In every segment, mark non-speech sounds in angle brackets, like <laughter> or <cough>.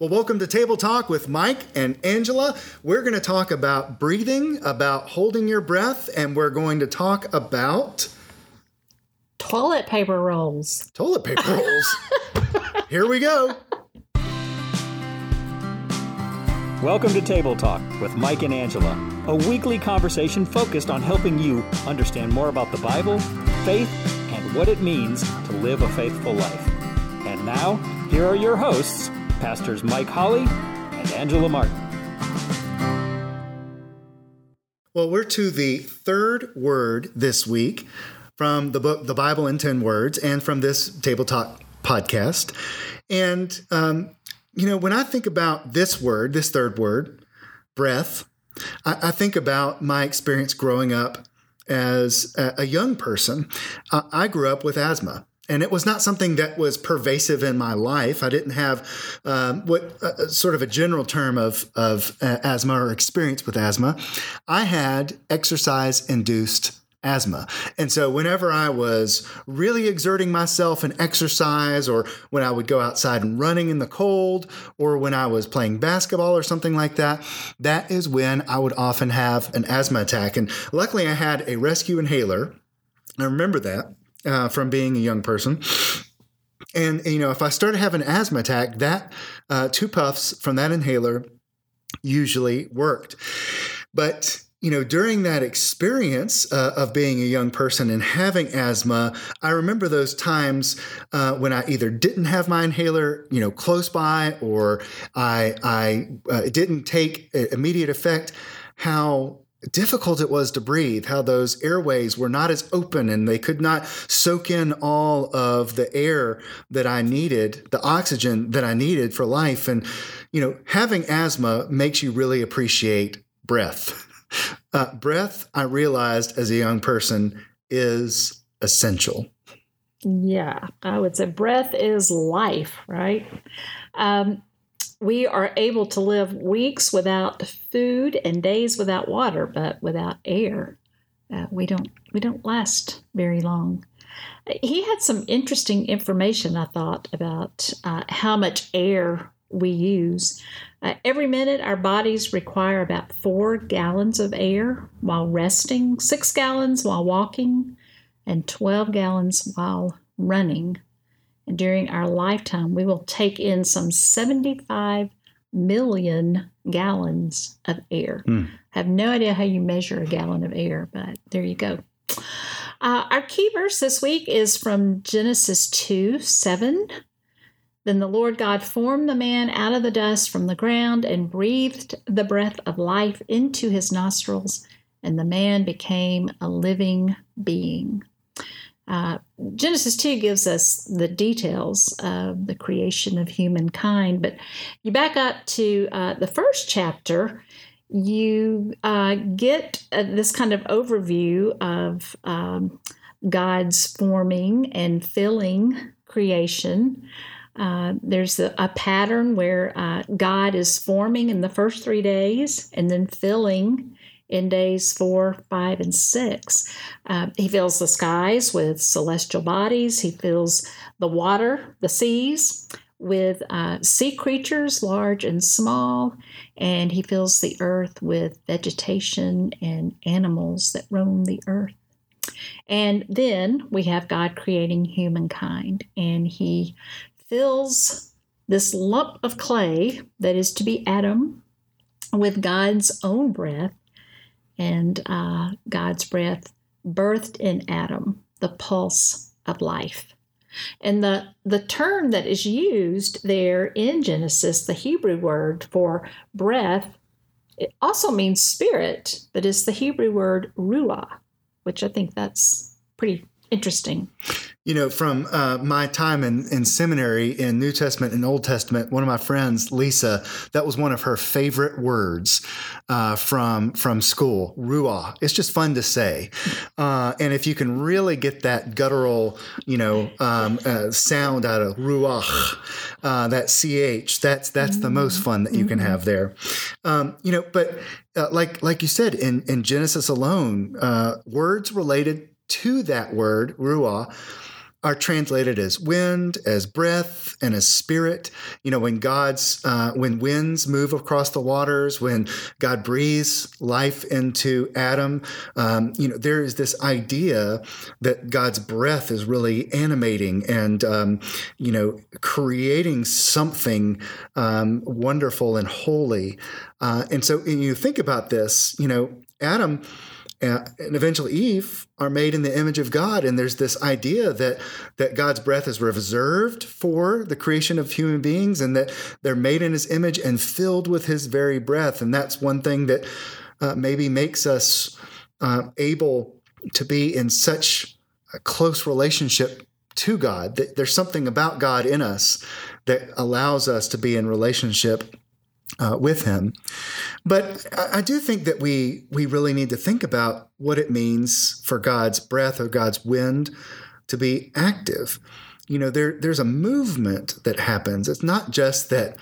Well, welcome to Table Talk with Mike and Angela. We're going to talk about breathing, about holding your breath, and we're going to talk about toilet paper rolls. Toilet paper rolls. <laughs> Here we go. Welcome to Table Talk with Mike and Angela, a weekly conversation focused on helping you understand more about the Bible, faith, and what it means to live a faithful life. And now, here are your hosts, Pastors Mike Holly and Angela Martin. Well, we're to the third word this week from the book The Bible in 10 Words and from this Table Talk podcast. And, um, you know, when I think about this word, this third word, breath, I, I think about my experience growing up as a, a young person. Uh, I grew up with asthma and it was not something that was pervasive in my life. I didn't have um, what uh, sort of a general term of of uh, asthma or experience with asthma. I had exercise induced asthma. And so whenever I was really exerting myself in exercise or when I would go outside and running in the cold or when I was playing basketball or something like that, that is when I would often have an asthma attack. And luckily I had a rescue inhaler. I remember that uh, from being a young person. And, you know, if I started having an asthma attack, that uh, two puffs from that inhaler usually worked. But you know, during that experience uh, of being a young person and having asthma, I remember those times uh, when I either didn't have my inhaler, you know, close by, or I I uh, didn't take immediate effect. How difficult it was to breathe, how those airways were not as open and they could not soak in all of the air that I needed, the oxygen that I needed for life. And, you know, having asthma makes you really appreciate breath. <laughs> Uh, breath, I realized as a young person, is essential. Yeah, I would say breath is life, right? Um, we are able to live weeks without food and days without water, but without air, uh, we don't we don't last very long. He had some interesting information, I thought, about uh, how much air we use. Uh, every minute, our bodies require about four gallons of air while resting, six gallons while walking, and 12 gallons while running. And during our lifetime, we will take in some 75 million gallons of air. Mm. I have no idea how you measure a gallon of air, but there you go. Uh, our key verse this week is from Genesis 2 7. Then the Lord God formed the man out of the dust from the ground and breathed the breath of life into his nostrils, and the man became a living being. Uh, Genesis 2 gives us the details of the creation of humankind, but you back up to uh, the first chapter, you uh, get uh, this kind of overview of um, God's forming and filling creation. Uh, there's a, a, pattern where uh, God is forming in the first three days and then filling in days four, five, and six. Uh, he fills the skies with celestial bodies, he fills the water, the seas, with uh, sea creatures, large and small, and he fills the earth with vegetation and animals that roam the earth. And then we have God creating humankind, and he fills this lump of clay that is to be Adam with God's own breath and uh, God's breath birthed in Adam the pulse of life. And the, the term that is used there in Genesis, the Hebrew word for breath, it also means spirit, but it's the Hebrew word ruah, which I think that's pretty interesting. You know, from uh, my time in, in seminary in New Testament and Old Testament, one of my friends, Lisa, that was one of her favorite words uh, from from school. Ruah. It's just fun to say, uh, and if you can really get that guttural, you know, um, uh, sound out of ruach, uh, that ch, that's that's the most fun that you can mm-hmm. have there. Um, you know, but uh, like like you said in in Genesis alone, words related to that word ruah are translated as wind, as breath, and as spirit. You know, when God's uh, when winds move across the waters, when God breathes life into Adam, um, you know, there is this idea that God's breath is really animating and um, you know creating something um, wonderful and holy. Uh, and so, when you think about this, you know, Adam and eventually Eve are made in the image of God. And there's this idea that that God's breath is reserved for the creation of human beings, and that they're made in His image and filled with His very breath. And that's one thing that uh, maybe makes us uh, able to be in such a close relationship to God. That there's something about God in us that allows us to be in relationship uh, with him. But I, do think that we we really need to think about what it means for God's breath or God's wind to be active. You know, there there's a movement that happens. It's not just that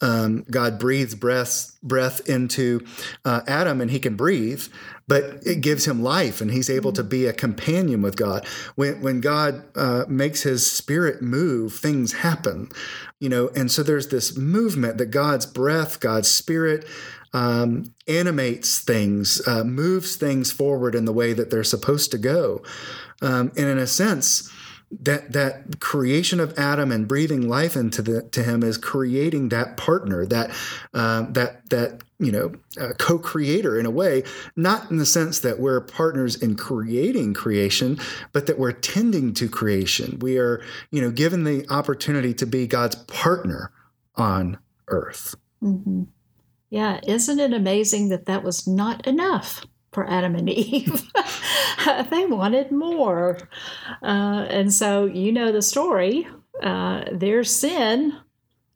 um, God breathes breath breath into uh, Adam and he can breathe, but it gives him life and he's able to be a companion with God. When when God uh, makes His Spirit move, things happen, you know. And so there's this movement that God's breath, God's Spirit. Um, animates things, uh, moves things forward in the way that they're supposed to go. Um, and in a sense, that that creation of Adam and breathing life into the to him is creating that partner, that uh, that that you know uh, co-creator in a way, not in the sense that we're partners in creating creation, but that we're tending to creation. We are you know given the opportunity to be God's partner on earth. Mm-hmm. Yeah, isn't it amazing that that was not enough? For Adam and <laughs> Eve. <laughs> they wanted more. Uh, and so you know the story. Uh, their sin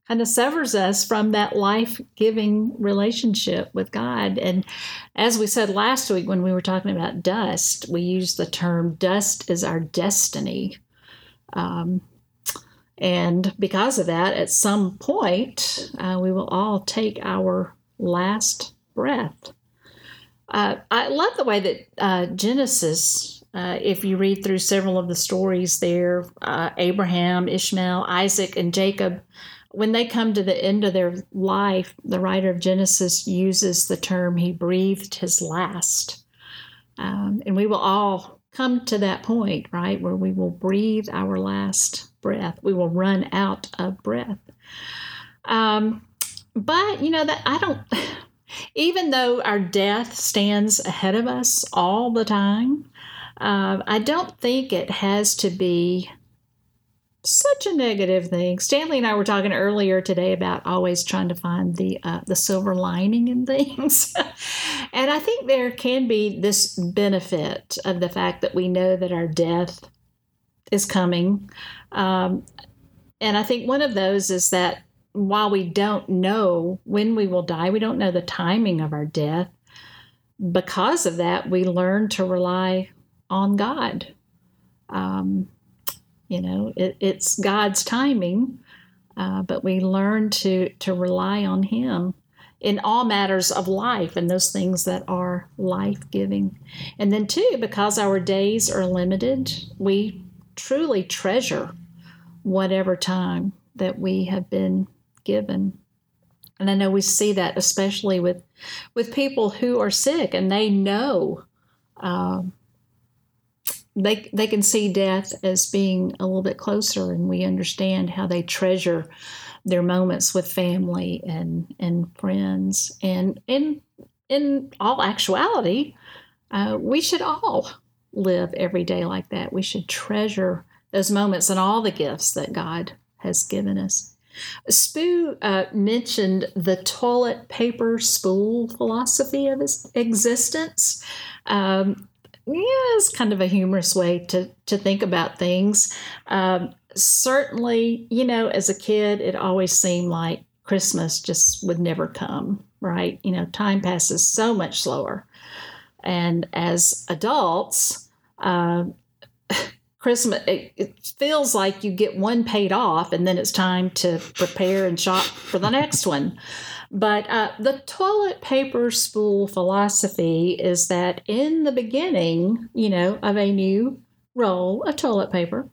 kind of severs us from that life giving relationship with God. And as we said last week when we were talking about dust, we used the term dust is our destiny. Um, and because of that, at some point, uh, we will all take our last breath. Uh, I love the way that uh, Genesis, uh, if you read through several of the stories there, uh, Abraham, Ishmael, Isaac, and Jacob, when they come to the end of their life, the writer of Genesis uses the term, he breathed his last. Um, and we will all come to that point, right, where we will breathe our last breath. We will run out of breath. Um, but, you know, that I don't. Even though our death stands ahead of us all the time, uh, I don't think it has to be such a negative thing. Stanley and I were talking earlier today about always trying to find the uh, the silver lining in <laughs> things, and I think there can be this benefit of the fact that we know that our death is coming, um, and I think one of those is that while we don't know when we will die, we don't know the timing of our death. Because of that, we learn to rely on God. Um, you know, it, it's God's timing, uh, but we learn to to rely on Him in all matters of life and those things that are life giving. And then, too, because our days are limited, we truly treasure whatever time that we have been given. And I know we see that especially with with people who are sick and they know um, they they can see death as being a little bit closer, and we understand how they treasure their moments with family and and friends. And in in all actuality, uh, we should all live every day like that. We should treasure those moments and all the gifts that God has given us. Spoo uh, mentioned the toilet paper spool philosophy of his existence. Um, yeah, it's kind of a humorous way to, to think about things. Um, certainly, you know, as a kid, it always seemed like Christmas just would never come, right? You know, time passes so much slower. And as adults, uh, <laughs> Christmas, it, it, feels like you get one paid off and then it's time to prepare and shop for the next one. But uh, the toilet paper spool philosophy is that in the beginning, you know, of a new roll of toilet paper,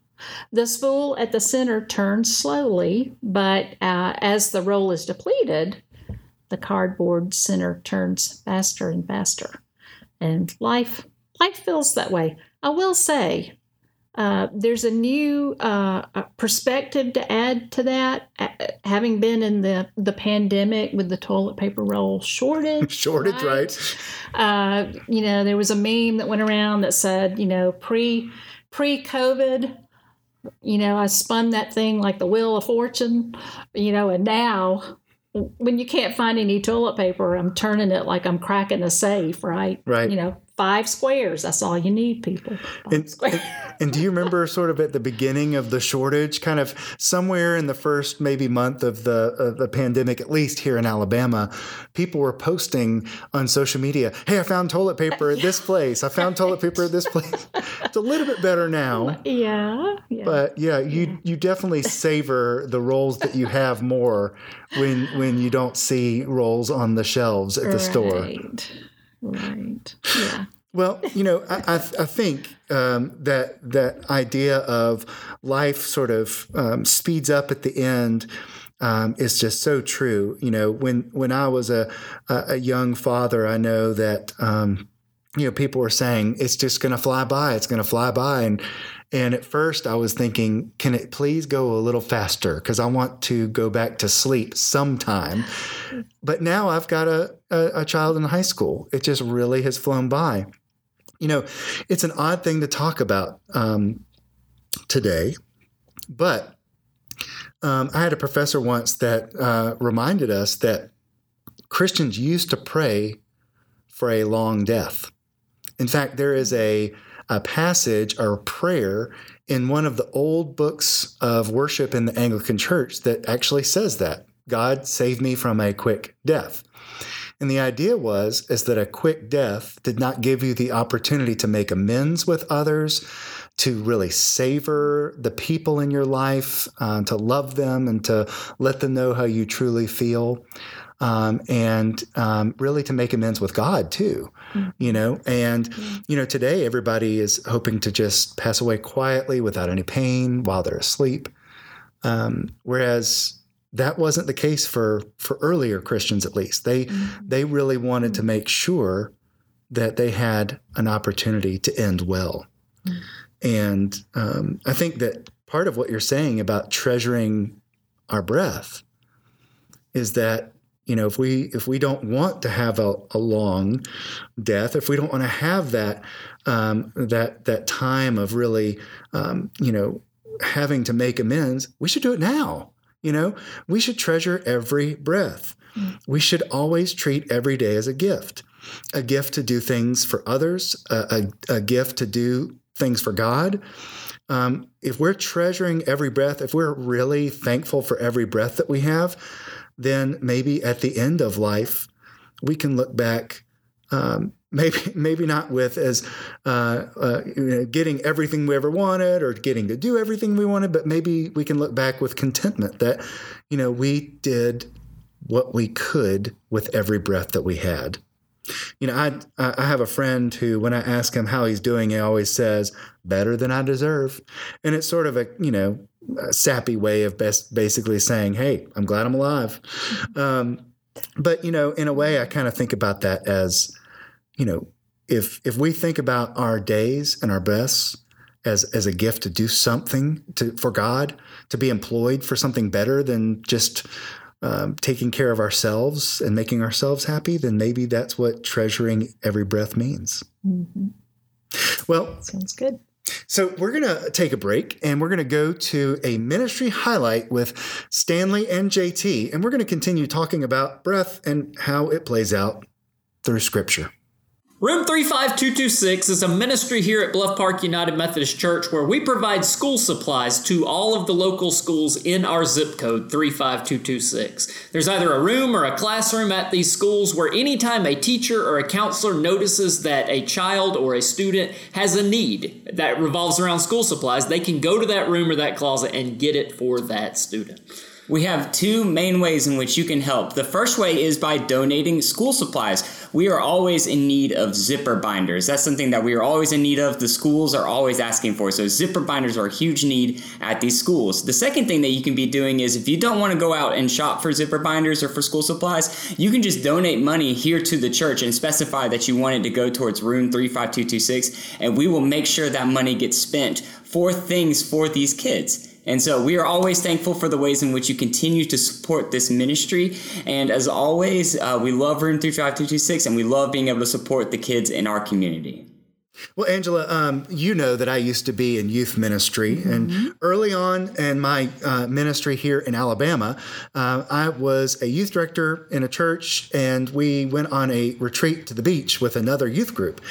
The spool at the center turns slowly, but uh, as the roll is depleted, the cardboard center turns faster and faster. And life life feels that way. I will say, uh, there's a new uh, perspective to add to that. Uh, having been in the, the pandemic with the toilet paper roll shortage, <laughs> shortage, right? right? Uh, you know, there was a meme that went around that said, you know, pre pre COVID, you know, I spun that thing like the wheel of fortune, you know, and now when you can't find any toilet paper, I'm turning it like I'm cracking a safe, right? Right. You know, five squares. That's all you need, people. And, and, and, do you remember <laughs> sort of at the beginning of the shortage, kind of somewhere in the first maybe month of the of the pandemic, at least here in Alabama, people were posting on social media, "Hey, I found toilet paper at this <laughs> place. I found toilet paper at this place." <laughs> it's a little bit better now. Yeah. yeah. But yeah, you you definitely savor the rolls that you have more when when you don't see rolls on the shelves at the right. store. Right. Yeah. Well, you know, I, I, I think um, that that idea of life sort of um, speeds up at the end um, is just so true. You know, when when I was a a young father, I know that um, you know people were saying it's just going to fly by, it's going to fly by, and and at first I was thinking, can it please go a little faster because I want to go back to sleep sometime. But now I've got a, a, a child in high school. It just really has flown by you know, it's an odd thing to talk about um, today, but um, I had a professor once that uh, reminded us that Christians used to pray for a long death. In fact, there is a, a passage or a prayer in one of the old books of worship in the Anglican Church that actually says that God save me from a quick death. And the idea was is that a quick death did not give you the opportunity to make amends with others, to really savor the people in your life, uh, to love them, and to let them know how you truly feel. Um, and um, really to make amends with God too, mm-hmm. you know. And mm-hmm. you know, today everybody is hoping to just pass away quietly without any pain while they're asleep. Um, whereas that wasn't the case for for earlier Christians at least. They mm-hmm. they really wanted to make sure that they had an opportunity to end well. Mm-hmm. And um, I think that part of what you're saying about treasuring our breath is that you know if we if we don't want to have a, a long death if we don't want to have that um, that that time of really um, you know having to make amends we should do it now you know, we should treasure every breath. Mm. We should always treat every day as a gift a gift to do things for others, a, a, a gift to do things for God. Um, if we're treasuring every breath, if we're really thankful for every breath that we have, then maybe at the end of life, we can look back um, <laughs> maybe maybe not with as uh, uh, you know, getting everything we ever wanted or getting to do everything we wanted, but maybe we can look back with contentment that you know we did what we could with every breath that we had. You know, I I have a friend who, when I ask him how he's doing, he always says, "Better than I deserve," and it's sort of a you know sappy way of best basically saying, "Hey, I'm glad I'm alive." Um, but you know, in a way, I kind of think about that as you know, if if we think about our days and our breaths as as a gift to do something to for God, to be employed for something better than just um, taking care of ourselves and making ourselves happy, then maybe that's what treasuring every breath means. Mm-hmm. Well, sounds good. So, we're going to take a break and we're going to go to a ministry highlight with Stanley and JT. And we're going to continue talking about breath and how it plays out through scripture. Room 35226 is a ministry here at Bluff Park United Methodist Church where we provide school supplies to all of the local schools in our zip code 35226. There's either a room or a classroom at these schools where anytime a teacher or a counselor notices that a child or a student has a need that revolves around school supplies, they can go to that room or that closet and get it for that student. We have two main ways in which you can help. The first way is by donating school supplies. We are always in need of zipper binders. That's something that we are always in need of. The schools are always asking for. So, zipper binders are a huge need at these schools. The second thing that you can be doing is if you don't want to go out and shop for zipper binders or for school supplies, you can just donate money here to the church and specify that you want it to go towards room 35226, and we will make sure that money gets spent for things for these kids. And so we are always thankful for the ways in which you continue to support this ministry. And as always, uh, we love Room 35226 and we love being able to support the kids in our community. Well, Angela, um, you know that I used to be in youth ministry, mm-hmm. and early on in my uh, ministry here in Alabama, uh, I was a youth director in a church, and we went on a retreat to the beach with another youth group,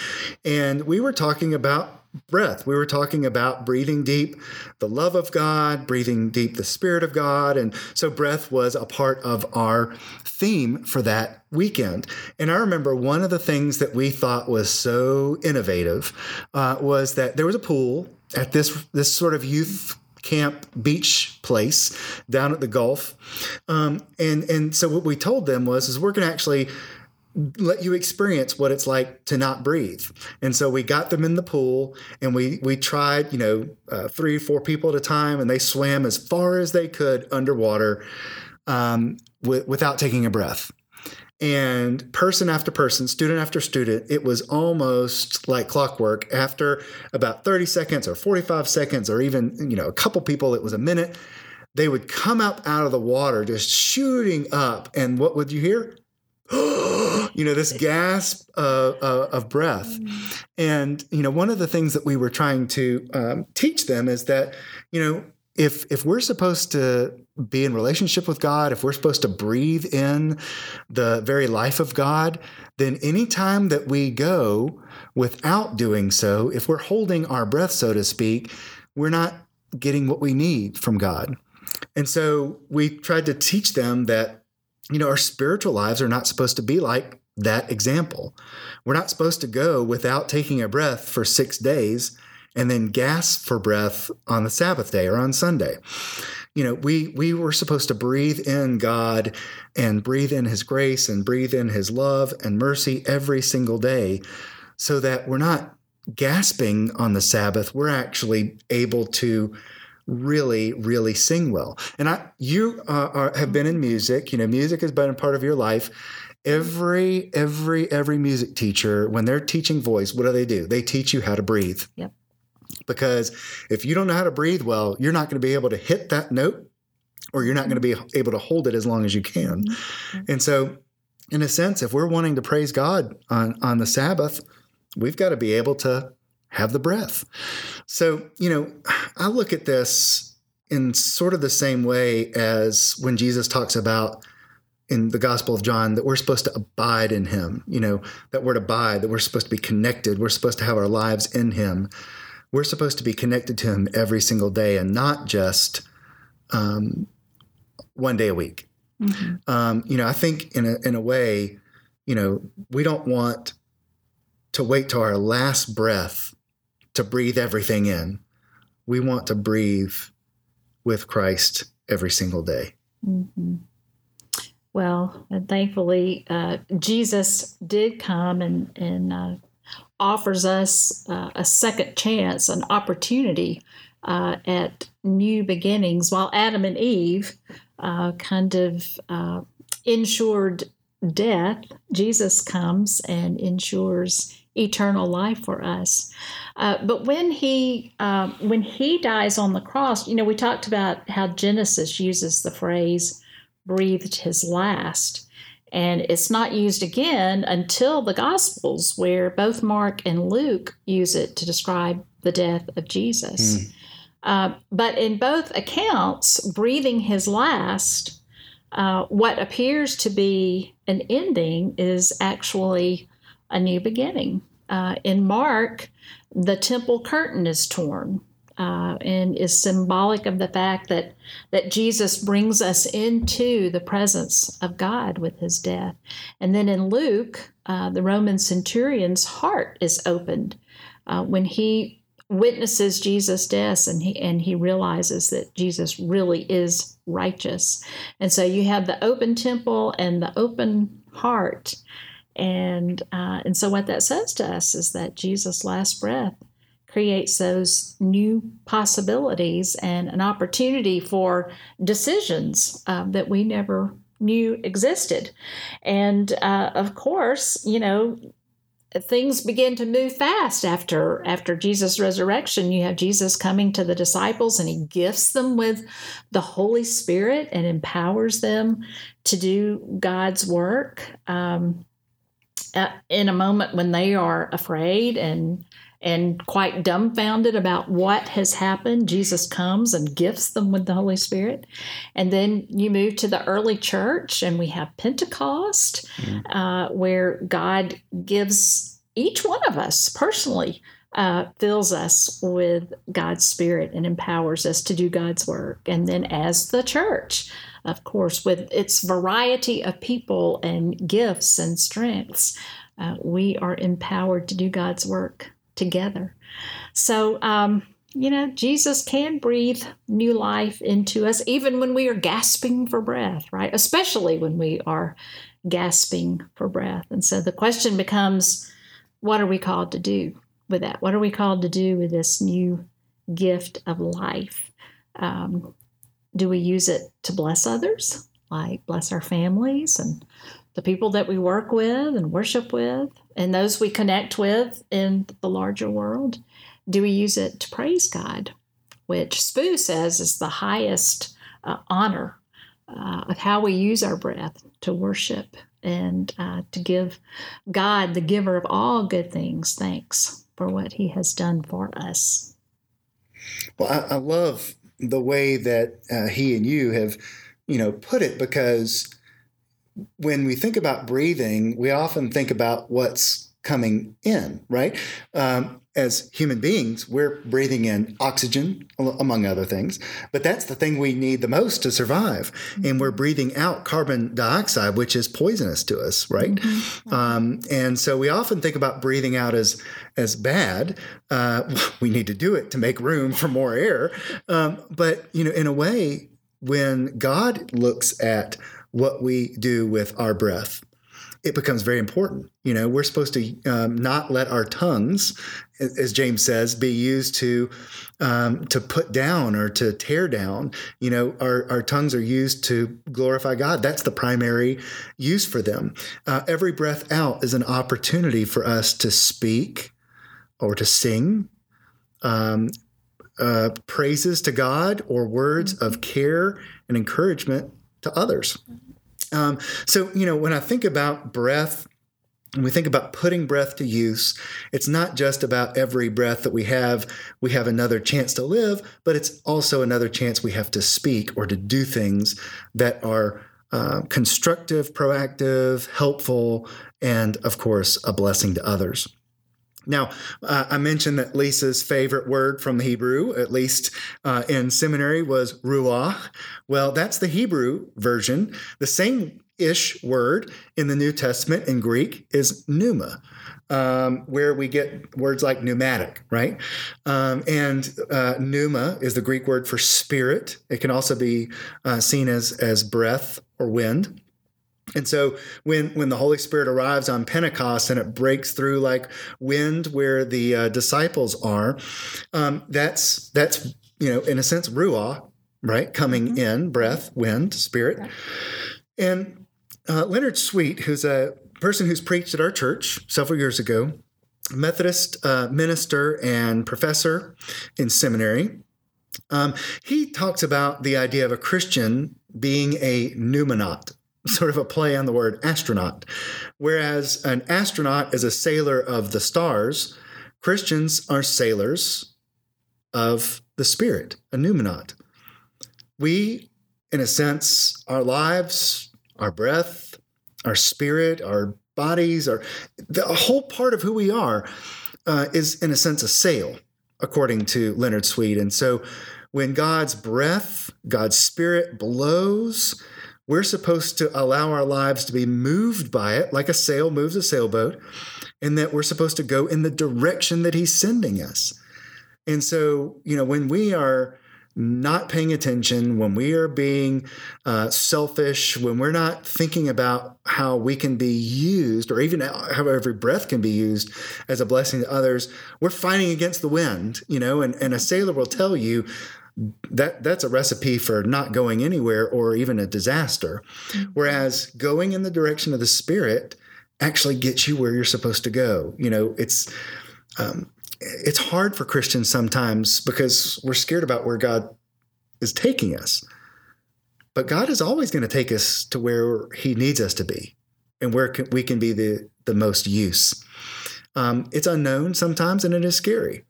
and we were talking about breath. We were talking about breathing deep the love of God, breathing deep the Spirit of God. And so breath was a part of our theme for that weekend. And I remember one of the things that we thought was so innovative uh, was that there was a pool at this, this sort of youth camp beach place down at the Gulf. Um, and, and so what we told them was, is we're going to actually let you experience what it's like to not breathe. And so we got them in the pool and we we tried, you know, uh, three, four people at a time, and they swam as far as they could underwater um, w- without taking a breath. And person after person, student after student, it was almost like clockwork. After about 30 seconds or 45 seconds, or even, you know, a couple people, it was a minute, they would come up out of the water just shooting up. And what would you hear? <gasps> you know, this gasp of, of, breath. Mm. And, you know, one of the things that we were trying to um, teach them is that, you know, if if we're supposed to be in relationship with God, if we're supposed to breathe in the very life of God, then any time that we go without doing so, if we're holding our breath, so to speak, we're not getting what we need from God. And so we tried to teach them that you know, our spiritual lives are not supposed to be like that example. We're not supposed to go without taking a breath for six days and then gasp for breath on the Sabbath day or on Sunday. You know, we we were supposed to breathe in God and breathe in his grace and breathe in his love and mercy every single day so that we're not gasping on the Sabbath. We're actually able to really, really sing well. And I, you uh, are, have been in music. You know, music has been a part of your life. Every, every, every music teacher, when they're teaching voice, what do they do? They teach you how to breathe. Yep. Because if you don't know how to breathe well, you're not going to be able to hit that note, or you're not going to be able to hold it as long as you can. Mm-hmm. And so, in a sense, if we're wanting to praise God on on the Sabbath, we've got to be able to have the breath. So, you know, I look at this in sort of the same way as when Jesus talks about in the Gospel of John that we're supposed to abide in him, you know, that word abide, that we're supposed to be connected, we're supposed to have our lives in him. We're supposed to be connected to him every single day and not just um, one day a week. Mm-hmm. Um, you know, I think in a, in a way, you know, we don't want to wait till our last breath to breathe everything in. We want to breathe with Christ every single day. Mm-hmm. Well, and thankfully, uh, Jesus did come and, and uh, offers us uh, a second chance, an opportunity uh, at new beginnings. While Adam and Eve uh, kind of uh, ensured death, Jesus comes and ensures eternal life for us. Uh, but when he uh, when he dies on the cross, you know, we talked about how Genesis uses the phrase "breathed his last," and it's not used again until the Gospels, where both Mark and Luke use it to describe the death of Jesus. Mm. Uh, but in both accounts, breathing his last, uh, what appears to be an ending is actually a new beginning. Uh, in Mark, the temple curtain is torn uh, and is symbolic of the fact that, that Jesus brings us into the presence of God with his death. And then in Luke, uh, the Roman centurion's heart is opened uh, when he witnesses Jesus' death and he and he realizes that Jesus really is righteous. And so you have the open temple and the open heart. And uh, and so what that says to us is that Jesus' last breath creates those new possibilities and an opportunity for decisions uh, that we never knew existed. And uh, of course, you know, things begin to move fast after after Jesus resurrection you have Jesus coming to the disciples and he gifts them with the Holy Spirit and empowers them to do God's work um, in a moment when they are afraid and and quite dumbfounded about what has happened, Jesus comes and gifts them with the Holy Spirit. And then you move to the early church, and we have Pentecost, mm-hmm. uh, where God gives each one of us personally. Uh, fills us with God's Spirit and empowers us to do God's work. And then, as the church, of course, with its variety of people and gifts and strengths, uh, we are empowered to do God's work together. So, um, you know, Jesus can breathe new life into us even when we are gasping for breath, right? Especially when we are gasping for breath. And so the question becomes what are we called to do with that? What are we called to do with this new gift of life? Um, do we use it to bless others, like bless our families and the people that we work with and worship with? and those we connect with in the larger world? Do we use it to praise God, which Spoo says is the highest uh, honor uh, of how we use our breath to worship and uh, to give God, the giver of all good things, thanks for what He has done for us. Well, I, I love the way that uh, he and you have, you know, put it because when we think about breathing, we often think about what's coming in, right? Um, as human beings, we're breathing in oxygen, among other things, but that's the thing we need the most to survive. And we're breathing out carbon dioxide, which is poisonous to us, right? Mm-hmm. Um, and so we often think about breathing out as as bad. Uh, <laughs> we need to do it to make room for more air. Um, but you know, in a way, when God looks at what we do with our breath. It becomes very important. You know, we're supposed to um, not let our tongues, as James says, be used to um, to put down or to tear down. You know, our, our tongues are used to glorify God. That's the primary use for them. Uh, every breath out is an opportunity for us to speak or to sing. Um, uh, praises to God or words of care and encouragement to others. Um, so, you know, when I think about breath, when we think about putting breath to use, it's not just about every breath that we have, we have another chance to live, but it's also another chance we have to speak or to do things that are uh, constructive, proactive, helpful, and of course, a blessing to others. Now, uh, I mentioned that Lisa's favorite word from the Hebrew, at least uh, in seminary, was ruach. Well, that's the Hebrew version. The same ish word in the New Testament in Greek is pneuma. Um, where we get words like pneumatic, right? Um, and uh, pneuma is the Greek word for spirit. It can also be uh, seen as as breath or wind. And so when when the Holy Spirit arrives on Pentecost and it breaks through like wind where the uh, disciples are, um, that's that's you know in a sense ruah, right? Coming mm-hmm. in, breath, wind, spirit. And uh, Leonard Sweet, who's a person who's preached at our church several years ago, Methodist uh, minister and professor in seminary. Um, he talks about the idea of a Christian being a pneumonaut, sort of a play on the word astronaut. Whereas an astronaut is a sailor of the stars, Christians are sailors of the Spirit, a pneumonaut. We, in a sense, our lives, our breath, our spirit, our bodies, our the whole part of who we are uh, is, in a sense, a sail, according to Leonard Sweet. And so, when God's breath, God's spirit blows, we're supposed to allow our lives to be moved by it, like a sail moves a sailboat, and that we're supposed to go in the direction that He's sending us. And so, you know, when we are not paying attention, when we are being uh, selfish, when we're not thinking about how we can be used, or even how every breath can be used as a blessing to others, we're fighting against the wind, you know. And, and a sailor will tell you that that's a recipe for not going anywhere or even a disaster. Mm-hmm. Whereas going in the direction of the Spirit actually gets you where you're supposed to go. You know, it's um, it's hard for Christians sometimes because we're scared about where God is taking us. But God is always going to take us to where He needs us to be and where we can be the, the most use. Um, it's unknown sometimes and it is scary.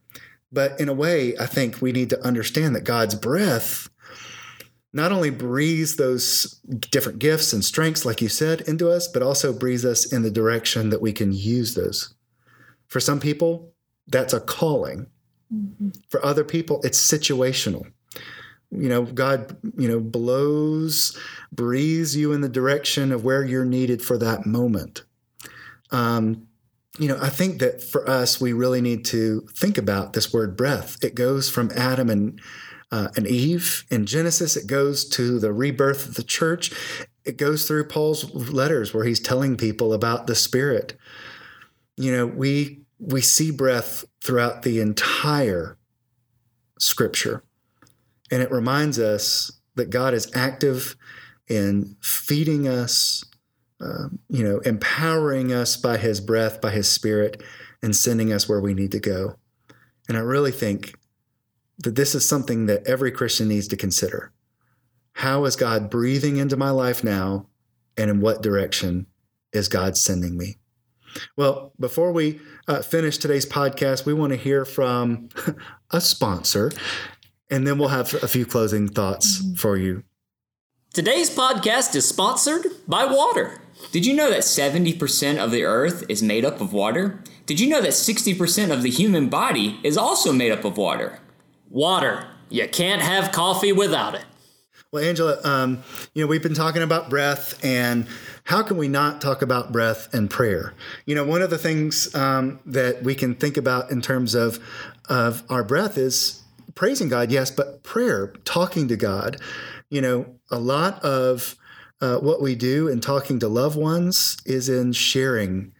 But in a way, I think we need to understand that God's breath not only breathes those different gifts and strengths, like you said, into us, but also breathes us in the direction that we can use those. For some people, that's a calling. Mm-hmm. For other people, it's situational. You know, God, you know, blows, breathes you in the direction of where you're needed for that moment. Um, you know, I think that for us, we really need to think about this word breath. It goes from Adam and uh, and Eve in Genesis. It goes to the rebirth of the church. It goes through Paul's letters where he's telling people about the Spirit. You know, we we see breath throughout the entire scripture. And it reminds us that God is active in feeding us, uh, you know, empowering us by his breath, by his spirit, and sending us where we need to go. And I really think that this is something that every Christian needs to consider. How is God breathing into my life now? And in what direction is God sending me? Well, before we uh, finish today's podcast, we want to hear from <laughs> a sponsor, and then we'll have a few closing thoughts mm-hmm. for you. Today's podcast is sponsored by water. Did you know that 70% of the earth is made up of water? Did you know that 60% of the human body is also made up of water? Water. You can't have coffee without it. Well, Angela, um, you know, we've been talking about breath and how can we not talk about breath and prayer? You know, one of the things um, that we can think about in terms of of our breath is praising God, yes, but prayer, talking to God. You know, a lot of uh, what we do in talking to loved ones is in sharing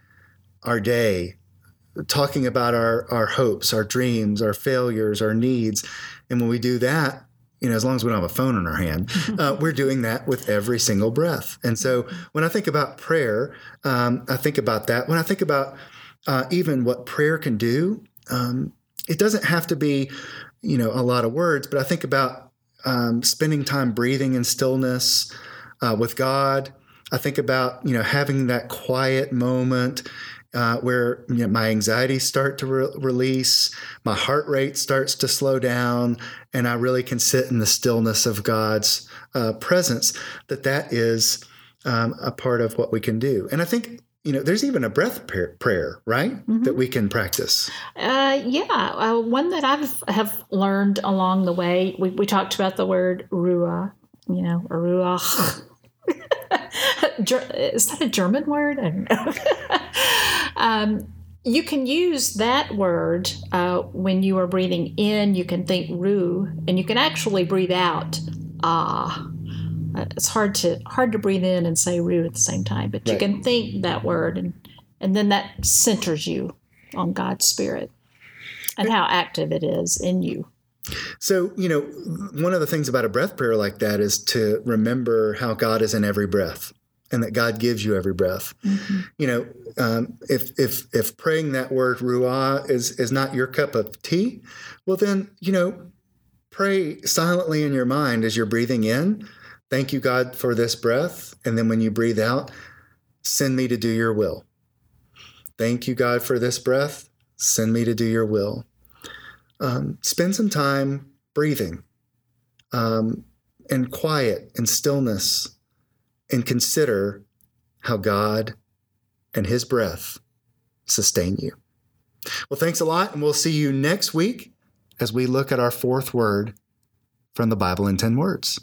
our day, talking about our our hopes, our dreams, our failures, our needs, and when we do that, you know, as long as we don't have a phone in our hand, <laughs> uh, we're doing that with every single breath. And so when I think about prayer, um, I think about that. When I think about uh, even what prayer can do, um, it doesn't have to be, you know, a lot of words, but I think about um, spending time breathing in stillness uh, with God. I think about, you know, having that quiet moment uh, where you know, my anxieties start to re- release, my heart rate starts to slow down, and I really can sit in the stillness of God's uh, presence. That that is um, a part of what we can do, and I think you know there's even a breath prayer, right, mm-hmm. that we can practice. Uh, yeah, uh, one that I've have learned along the way. We, we talked about the word ruah, you know, ruach. <laughs> Is that a German word? I don't know. <laughs> um, you can use that word uh, when you are breathing in. You can think ru, and you can actually breathe out ah. Uh, it's hard to hard to breathe in and say ru at the same time, but right. you can think that word, and and then that centers you on God's spirit and how active it is in you. So, you know, one of the things about a breath prayer like that is to remember how God is in every breath and that God gives you every breath. Mm-hmm. You know, um, if if if praying that word ruah is is not your cup of tea, well then you know, pray silently in your mind as you're breathing in. Thank you, God, for this breath, and then when you breathe out, send me to do Your will. Thank you, God, for this breath. Send me to do Your will um, spend some time breathing um, and quiet and stillness and consider how God and His breath sustain you. Well, thanks a lot, and we'll see you next week as we look at our fourth word from the Bible in 10 words.